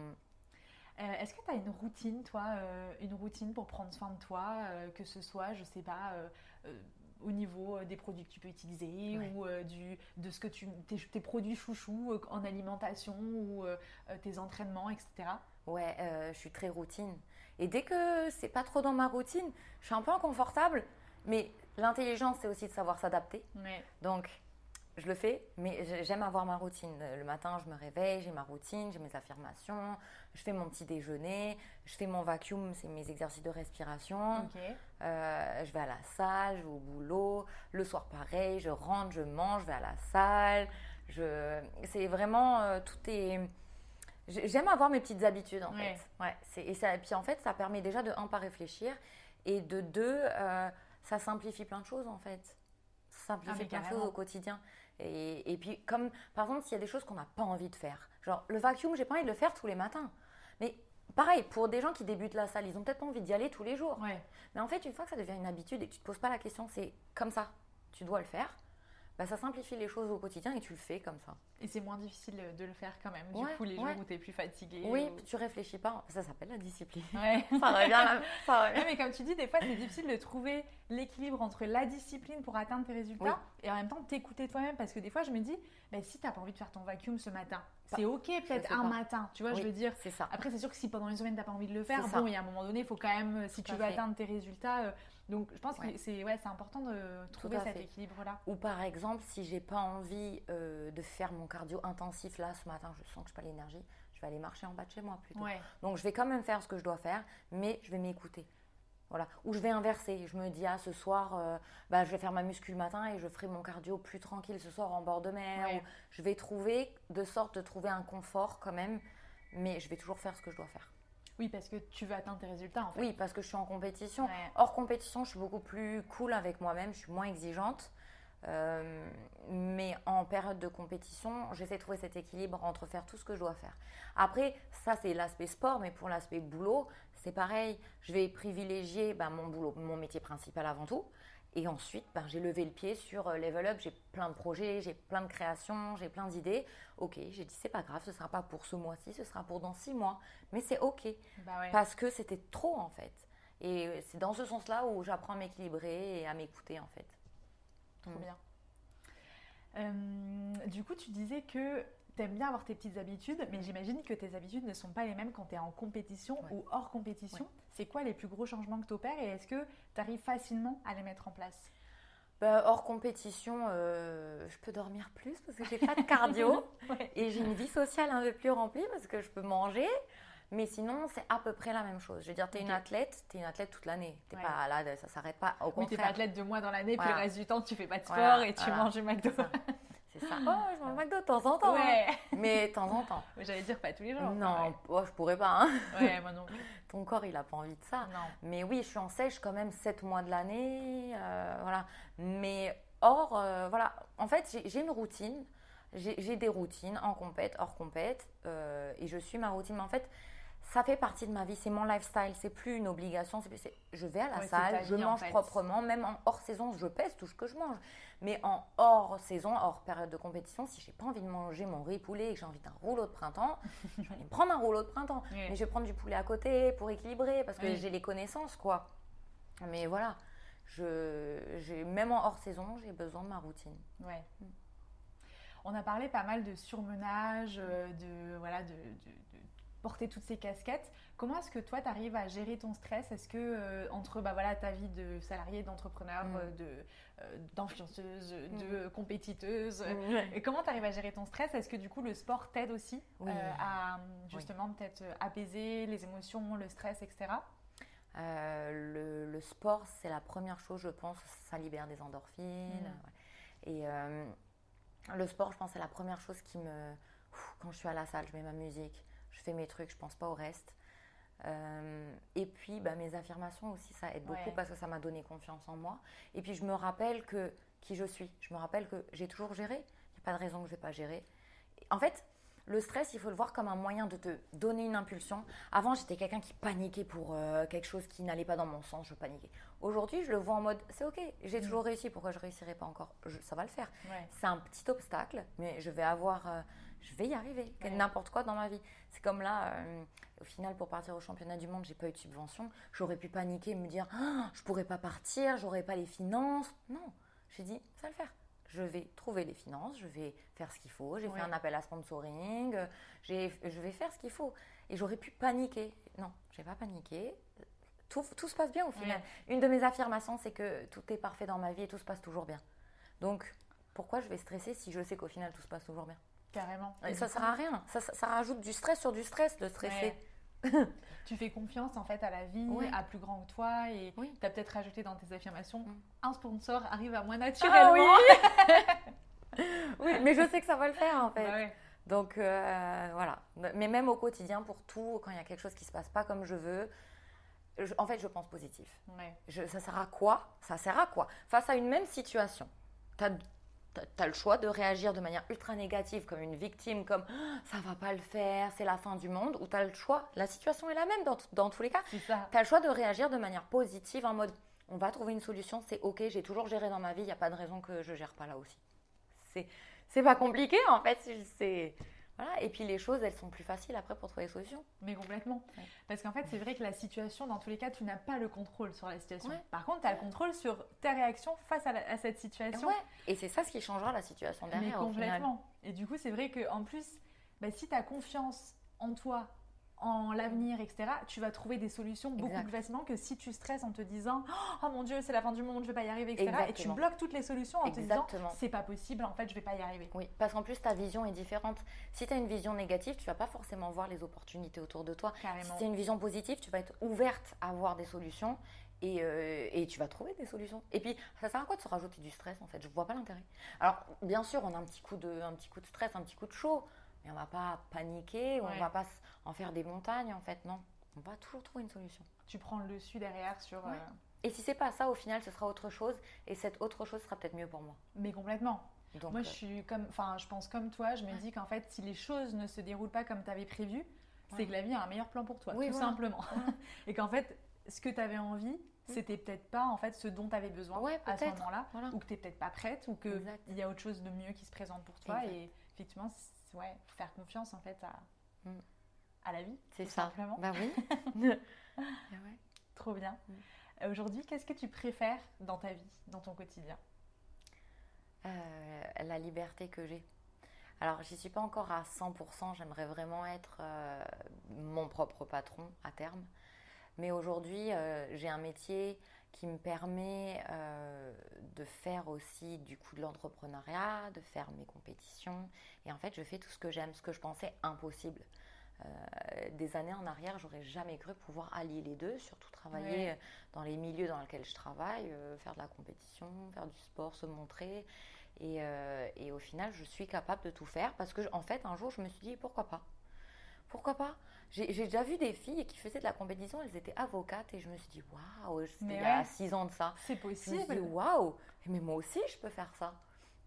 Euh, est-ce que tu as une routine, toi, une routine pour prendre soin de toi, que ce soit, je sais pas, au niveau euh, des produits que tu peux utiliser ou euh, du, de ce que tu tes, produits chouchous euh, en alimentation ou tes entraînements etc ouais je suis très routine et dès que c'est pas trop dans ma routine je suis un peu inconfortable mais l'intelligence c'est aussi de savoir s'adapter donc je le fais, mais j'aime avoir ma routine. Le matin, je me réveille, j'ai ma routine, j'ai mes affirmations, je fais mon petit déjeuner, je fais mon vacuum, c'est mes exercices de respiration. Euh, je vais à la salle, je vais au boulot. Le soir, pareil, je rentre, je mange, je vais à la salle. Je... C'est vraiment euh, tout est. J'aime avoir mes petites habitudes en fait. Ouais, et, ça, puis en fait, ça permet déjà de un pas réfléchir et de deux, euh, ça simplifie plein de choses en fait. Ça simplifie ah, plein de choses au quotidien. Et, puis, comme par exemple, s'il y a des choses qu'on n'a pas envie de faire, genre le vacuum, j'ai pas envie de le faire tous les matins. Mais pareil, pour des gens qui débutent la salle, ils ont peut-être pas envie d'y aller tous les jours. Ouais. Mais en fait, une fois que ça devient une habitude et que tu te poses pas la question, c'est comme ça, tu dois le faire. Bah, ça simplifie les choses au quotidien et tu le fais comme ça. Et c'est moins difficile de le faire quand même. Du Ouais, coup, les jours ouais. où tu es plus fatigué. Oui, ou- tu réfléchis pas. Ça s'appelle la discipline. Ouais. ça revient là. Ça revient. Mais comme tu dis, des fois, c'est difficile de trouver l'équilibre entre la discipline pour atteindre tes résultats Oui. et en même temps t'écouter toi-même. Parce que des fois, je me dis, bah, si t'as pas envie de faire ton vacuum ce matin, c'est ok peut-être un pas. matin. Tu vois, je veux dire. C'est ça. Après, c'est sûr que si pendant une semaine t'as pas envie de le faire, bon, il y a un moment donné, il faut quand même, euh, si Tout tu veux fait. atteindre tes résultats. euh, donc, je pense que c'est ouais, important de trouver cet équilibre-là. Ou par exemple, si j'ai pas envie euh, de faire mon cardio intensif là ce matin, je sens que je n'ai pas l'énergie, je vais aller marcher en bas de chez moi plutôt. Ouais. Donc je vais quand même faire ce que je dois faire, mais je vais m'écouter. Voilà. Ou je vais inverser. Je me dis, ah, ce soir, euh, bah, je vais faire ma muscu le matin et je ferai mon cardio plus tranquille ce soir en bord de mer. Ouais. Ou je vais trouver, de sorte de trouver un confort quand même, mais je vais toujours faire ce que je dois faire. Oui, parce que tu veux atteindre tes résultats en fait. Oui, parce que je suis en compétition. Ouais. Hors compétition, je suis beaucoup plus cool avec moi-même, je suis moins exigeante. Euh, mais en période de compétition, j'essaie de trouver cet équilibre entre faire tout ce que je dois faire. Après, ça c'est l'aspect sport, mais pour l'aspect boulot, c'est pareil. Je vais privilégier ben, mon boulot, mon métier principal avant tout. Et ensuite, ben, j'ai levé le pied sur euh, Level Up. J'ai plein de projets, j'ai plein de créations, j'ai plein d'idées. Ok, j'ai dit c'est pas grave, ce sera pas pour ce mois-ci, ce sera pour dans six mois. Mais c'est ok Bah ouais. parce que c'était trop en fait. Et c'est dans ce sens-là où j'apprends à m'équilibrer et à m'écouter en fait. Trop bien. Euh, du coup, tu disais que tu aimes bien avoir tes petites habitudes, mais j'imagine que tes habitudes ne sont pas les mêmes quand tu es en compétition Ouais. ou hors compétition. C'est quoi les plus gros changements que tu opères et est-ce que tu arrives facilement à les mettre en place? Bah, hors compétition, euh, je peux dormir plus parce que j'ai pas de cardio Ouais. et j'ai une vie sociale un peu plus remplie parce que je peux manger. Mais sinon, c'est à peu près la même chose. Je veux dire, tu es une athlète, tu es une athlète toute l'année. T'es Ouais. pas là, ça s'arrête pas. Au Oui, t'es contraire. pas athlète de mois dans l'année, puis le reste du temps, tu fais pas de sport Voilà, et tu voilà. manges du McDo. C'est ça. Oh, je mange McDo de temps en temps. hein. Ouais. Mais de temps en temps. J'allais dire pas tous les jours. Non, oh, je pourrais pas. hein. Ouais, ouais moi non plus. Ton corps, il a pas envie de ça. Non. Mais oui, je suis en sèche quand même 7 mois de l'année. euh, voilà. Mais hors, euh, voilà. En fait, j'ai- une routine. J'ai j'ai des routines en compète, hors compète. euh, et je suis ma routine. Mais en fait, ça fait partie de ma vie. C'est mon lifestyle. C'est plus une obligation. c'est- je vais à la salle, je vie, en mange fait. proprement. Même en hors saison, je pèse tout ce que je mange. Mais en hors saison, hors période de compétition, si j'ai pas envie de manger mon riz poulet et que j'ai envie d'un rouleau de printemps, je vais aller me prendre un rouleau de printemps. Oui. Mais je vais prendre du poulet à côté pour équilibrer parce que Oui. j'ai les connaissances, quoi. Mais voilà, je, même en hors saison, j'ai besoin de ma routine. Ouais. On a parlé pas mal de surmenage, euh, de, voilà, de porter toutes ces casquettes. Comment est-ce que toi, tu arrives à gérer ton stress? Est-ce que euh, entre bah, voilà, ta vie de salarié, d'entrepreneur, Mm. euh, de, euh, d'influenceuse, de compétiteuse, Mm. et comment tu arrives à gérer ton stress? Est-ce que du coup le sport t'aide aussi Oui. euh, à justement peut-être apaiser les émotions, le stress, etc. Le, le sport, c'est la première chose, je pense, ça libère des endorphines. Mm. ouais. Et le sport, je pense, c'est la première chose qui me. Quand je suis à la salle, je mets ma musique, je fais mes trucs, je pense pas au reste. Euh, et puis, bah, mes affirmations aussi, ça aide beaucoup Ouais. parce que ça m'a donné confiance en moi. Et puis, je me rappelle que qui je suis. Je me rappelle que j'ai toujours géré. Il n'y a pas de raison que je ne vais pas gérer. En fait, le stress, il faut le voir comme un moyen de te donner une impulsion. Avant, j'étais quelqu'un qui paniquait pour euh, quelque chose qui n'allait pas dans mon sens, je paniquais. Aujourd'hui, je le vois en mode, c'est ok, j'ai Mm. toujours réussi, pourquoi je ne réussirai pas encore? Je- Ça va le faire. Ouais. C'est un petit obstacle, mais je vais avoir, euh, je vais y arriver. Ouais. N'importe quoi dans ma vie. C'est comme là, euh, au final, pour partir au championnat du monde, j'ai pas eu de subvention. J'aurais pu paniquer, me dire, Ah, je pourrais pas partir, j'aurais pas les finances. Non, j'ai dit, ça va le faire. Je vais trouver les finances, je vais faire ce qu'il faut. J'ai Ouais. fait un appel à sponsoring, je vais faire ce qu'il faut. Et j'aurais pu paniquer. Non, j'ai pas paniqué. Tout, tout se passe bien au final. Une de mes affirmations, c'est que tout est parfait dans ma vie et tout se passe toujours bien. Donc, pourquoi je vais stresser si je sais qu'au final tout se passe toujours bien? Carrément. Et Ça sert à rien. Ça, ça- ça rajoute du stress sur du stress de stresser. Tu fais confiance en fait à la vie, à plus grand que toi et Oui. tu as peut-être rajouté dans tes affirmations Mm. un sponsor arrive à moi Ah naturellement. oui, mais je sais que ça va le faire en fait. Bah ouais. Donc euh, voilà. Mais même au quotidien, pour tout, quand il y a quelque chose qui se passe pas comme je veux, je- en fait, je pense positif. Ouais. Je- ça sert à quoi? Ça sert à quoi? Face à une même situation, tu as tu as le choix de réagir de manière ultra négative comme une victime, comme ça va pas le faire, c'est la fin du monde, ou tu as le choix, la situation est la même dans, dans tous les cas. Tu as le choix de réagir de manière positive en mode on va trouver une solution, c'est ok, j'ai toujours géré dans ma vie, il n'y a pas de raison que je gère pas là aussi. C'est pas compliqué en fait, c'est et puis les choses, elles sont plus faciles après pour trouver des solutions. Mais complètement. Parce qu'en fait, c'est vrai que la situation, dans tous les cas, tu n'as pas le contrôle sur la situation. Par contre, tu as le contrôle sur ta réaction face à, cette situation. Ouais. Et c'est ça ce qui changera la situation derrière. Mais complètement. Et du coup, c'est vrai qu'en plus, bah, si tu as confiance en toi, en l'avenir, etc., tu vas trouver des solutions beaucoup plus facilement que si tu stresses en te disant Oh mon Dieu, c'est la fin du monde, je vais pas y arriver, etc. Et tu bloques toutes les solutions en te disant C'est pas possible, en fait, je vais pas y arriver. Oui, parce qu'en plus, ta vision est différente. Si tu as une vision négative, tu vas pas forcément voir les opportunités autour de toi. Si tu as une vision positive, tu vas être ouverte à voir des solutions et, euh, et, tu vas trouver des solutions. Et puis, ça sert à quoi de se rajouter du stress en fait? Je vois pas l'intérêt. Alors, bien sûr, on a un petit coup de, un petit coup de stress, un petit coup de chaud mais on va pas paniquer, on va pas en faire des montagnes en fait, non. On va toujours trouver une solution. Tu prends le dessus derrière sur. Euh, et si c'est pas ça, au final, ce sera autre chose, et cette autre chose sera peut-être mieux pour moi. Mais complètement. Donc, moi, je euh, suis comme, enfin, je pense comme toi. Je me dis qu'en fait, si les choses ne se déroulent pas comme tu avais prévu, c'est que la vie a un meilleur plan pour toi, tout simplement. et qu'en fait, ce que tu avais envie, mm. c'était peut-être pas en fait ce dont tu avais besoin à ce moment-là, ou que tu n'es peut-être pas prête, ou qu'il y a autre chose de mieux qui se présente pour toi. Et effectivement, ouais, faire confiance en fait à, mm. à la vie. C'est ça. Simplement. Bah oui. Trop bien. Mm. Euh, aujourd'hui, qu'est-ce que tu préfères dans ta vie, dans ton quotidien? Euh, La liberté que j'ai. Alors, j'y suis pas encore à 100%. J'aimerais vraiment être euh, mon propre patron à terme. Mais aujourd'hui, j'ai un métier qui me permet euh, de faire aussi du coup de l'entrepreneuriat, de faire mes compétitions. Et en fait, je fais tout ce que j'aime, ce que je pensais impossible. Euh, des années en arrière, j'aurais jamais cru pouvoir allier les deux, surtout travailler dans les milieux dans lesquels je travaille, euh, faire de la compétition, faire du sport, se montrer. Et, et, au final, je suis capable de tout faire parce que, en fait, un jour, je me suis dit pourquoi pas? Pourquoi pas? J'ai déjà vu des filles qui faisaient de la compétition, elles étaient avocates et je me suis dit waouh, c'était il y a six ans de ça. C'est possible. Je me suis dit waouh, mais moi aussi je peux faire ça.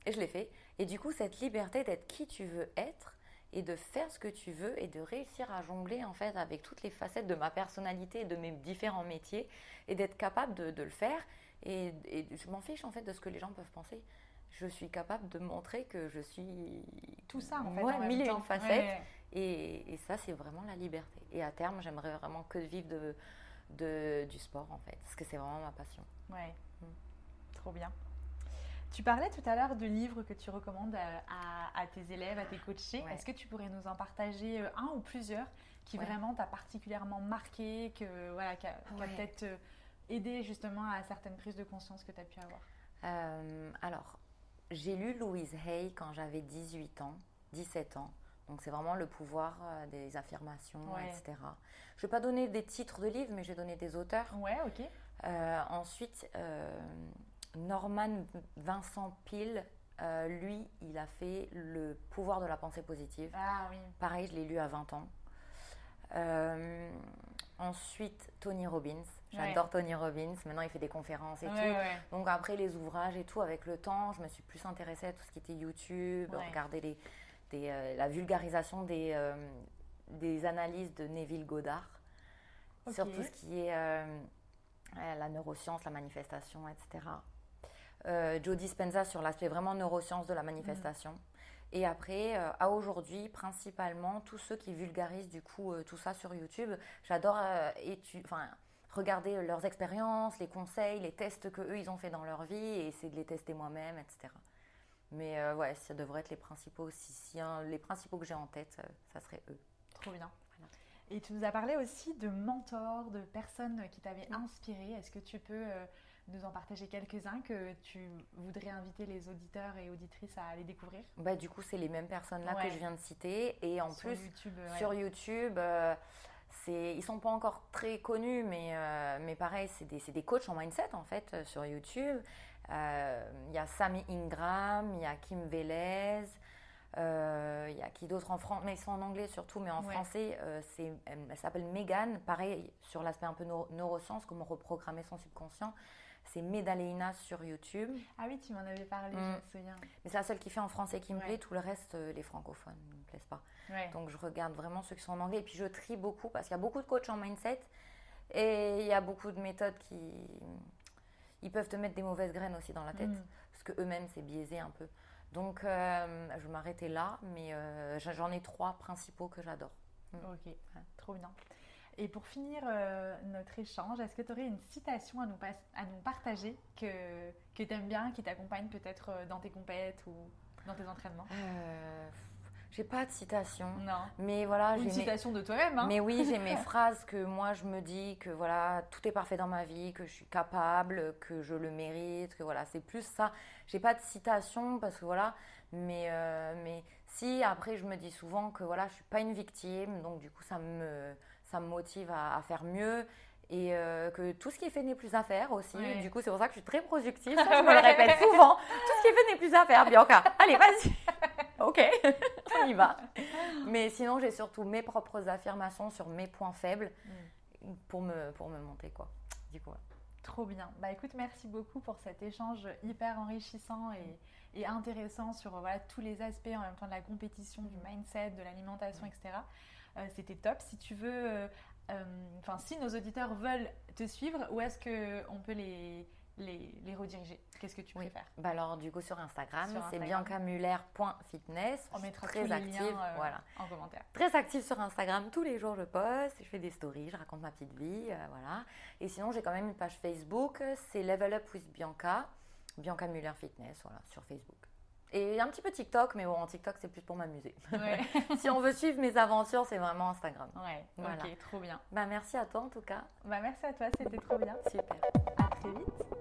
Et je l'ai fait. Et du coup, cette liberté d'être qui tu veux être et de faire ce que tu veux et de réussir à jongler en fait avec toutes les facettes de ma personnalité et de mes différents métiers et d'être capable de, le faire. Et, je m'en fiche en fait de ce que les gens peuvent penser. Je suis capable de montrer que je suis tout ça en fait. Ouais, mille et une facettes. Et, ça, c'est vraiment la liberté. Et à terme, j'aimerais vraiment que vivre de, de, du sport, en fait, parce que c'est vraiment ma passion. Ouais, mm. trop bien. Tu parlais tout à l'heure de livres que tu recommandes à, à, tes élèves, à tes coachés. Est-ce que tu pourrais nous en partager euh, un ou plusieurs qui vraiment t'a particulièrement marqué, que, voilà, qui a, peut-être euh, aidé justement à certaines prises de conscience que tu as pu avoir? Euh, Alors, j'ai lu Louise Hay quand j'avais 18 ans, 17 ans. Donc c'est vraiment le pouvoir euh, des affirmations, etc. Je ne vais pas donner des titres de livres, mais je vais donner des auteurs. Ouais, ok. Euh, ensuite, euh, Norman Vincent Peale, lui, il a fait Le pouvoir de la pensée positive. Ah oui. Pareil, je l'ai lu à 20 ans. ensuite, Tony Robbins. J'adore Tony Robbins. Maintenant, il fait des conférences et tout. Donc après les ouvrages et tout, avec le temps, je me suis plus intéressée à tout ce qui était YouTube, regarder les euh, la vulgarisation des, euh, des analyses de Neville Goddard sur tout ce qui est euh, la neuroscience, la manifestation, etc. Joe Dispenza sur l'aspect vraiment neuroscience de la manifestation. Mm. Et après, à aujourd'hui, principalement, tous ceux qui vulgarisent du coup tout ça sur YouTube, j'adore enfin, regarder leurs expériences, les conseils, les tests que eux ils ont fait dans leur vie et essayer de les tester moi-même, etc. Mais euh, ouais, ça devrait être les principaux. Si, si les principaux que j'ai en tête, euh, ça serait eux. Trop bien. Et tu nous as parlé aussi de mentors, de personnes qui t'avaient inspiré. Est-ce que tu peux euh, nous en partager quelques-uns que tu voudrais inviter les auditeurs et auditrices à aller découvrir? Bah, Du coup, c'est les mêmes personnes-là que je viens de citer. Et en sur plus, YouTube, sur YouTube, c'est, ils sont pas encore très connus, mais, mais pareil, c'est des, des, coachs en mindset en fait sur YouTube. Euh, il y a Sami Ingram, il y a Kim Velez, euh, il y a qui d'autres en français, mais ils sont en anglais surtout, mais en français, euh, c'est, elle s'appelle Megan. Pareil, sur l'aspect un peu neurosciences, comment reprogrammer son subconscient. C'est Medaleina sur YouTube. Ah oui, tu m'en avais parlé, je Mm. me souviens. Mais c'est la seule qui fait en français qui me Ouais. plaît. Tout le reste, euh, les francophones ne me plaisent pas. Ouais. Donc je regarde vraiment ceux qui sont en anglais. Et puis je trie beaucoup parce qu'il y a beaucoup de coachs en mindset. Et il y a beaucoup de méthodes qui... Ils peuvent te mettre des mauvaises graines aussi dans la tête. Mm. Parce que eux-mêmes, c'est biaisé un peu. Donc euh, je vais m'arrêter là. Mais euh, j'en ai trois principaux que j'adore. Ok, trop bien. Et pour finir euh, notre échange, est-ce que tu aurais une citation à nous, à nous partager que, que tu aimes bien, qui t'accompagne peut-être euh, dans tes compètes ou dans tes entraînements? Euh, j'ai pas de citation. Non. Mais voilà, une mes- citation de toi-même, hein Mais oui, j'ai mes phrases que moi je me dis que voilà, tout est parfait dans ma vie, que je suis capable, que je le mérite, que voilà, c'est plus ça. J'ai pas de citation parce que voilà, mais, euh, mais si après je me dis souvent que voilà, je suis pas une victime, donc du coup ça me, ça me motive à, à faire mieux. Et euh, que tout ce qui est fait n'est plus à faire aussi. Du coup, c'est pour ça que je suis très productive. Ça, je me le répète souvent. Tout ce qui est fait n'est plus à faire, Bianca. Allez, vas-y. ok, on y va. Mais sinon, j'ai surtout mes propres affirmations sur mes points faibles pour me, pour me monter, quoi. Du coup, ouais. Trop bien. Bah écoute, merci beaucoup pour cet échange hyper enrichissant et, et intéressant sur voilà, tous les aspects en même temps de la compétition, du mindset, de l'alimentation, etc. Euh, C'était top. Si tu veux, euh, euh, enfin si nos auditeurs veulent te suivre, où est-ce qu'on peut les, les, les rediriger? Qu'est-ce que tu Oui. préfères? Bah alors, du coup, sur Instagram, c'est biancamuller.fitness. On mettra très tous les active. liens euh, voilà. en commentaire. Très active sur Instagram. Tous les jours, je poste. Je fais des stories. Je raconte ma petite vie. euh, voilà. Et sinon, j'ai quand même une page Facebook. C'est Level Up with Bianca. Bianca Muller Fitness, voilà, sur Facebook. Et un petit peu TikTok, mais bon, en TikTok, c'est plus pour m'amuser. Ouais, si on veut suivre mes aventures, c'est vraiment Instagram. ouais. Voilà. ok, trop bien. Bah, merci à toi en tout cas. Bah merci à toi, c'était trop bien. Super. À très vite.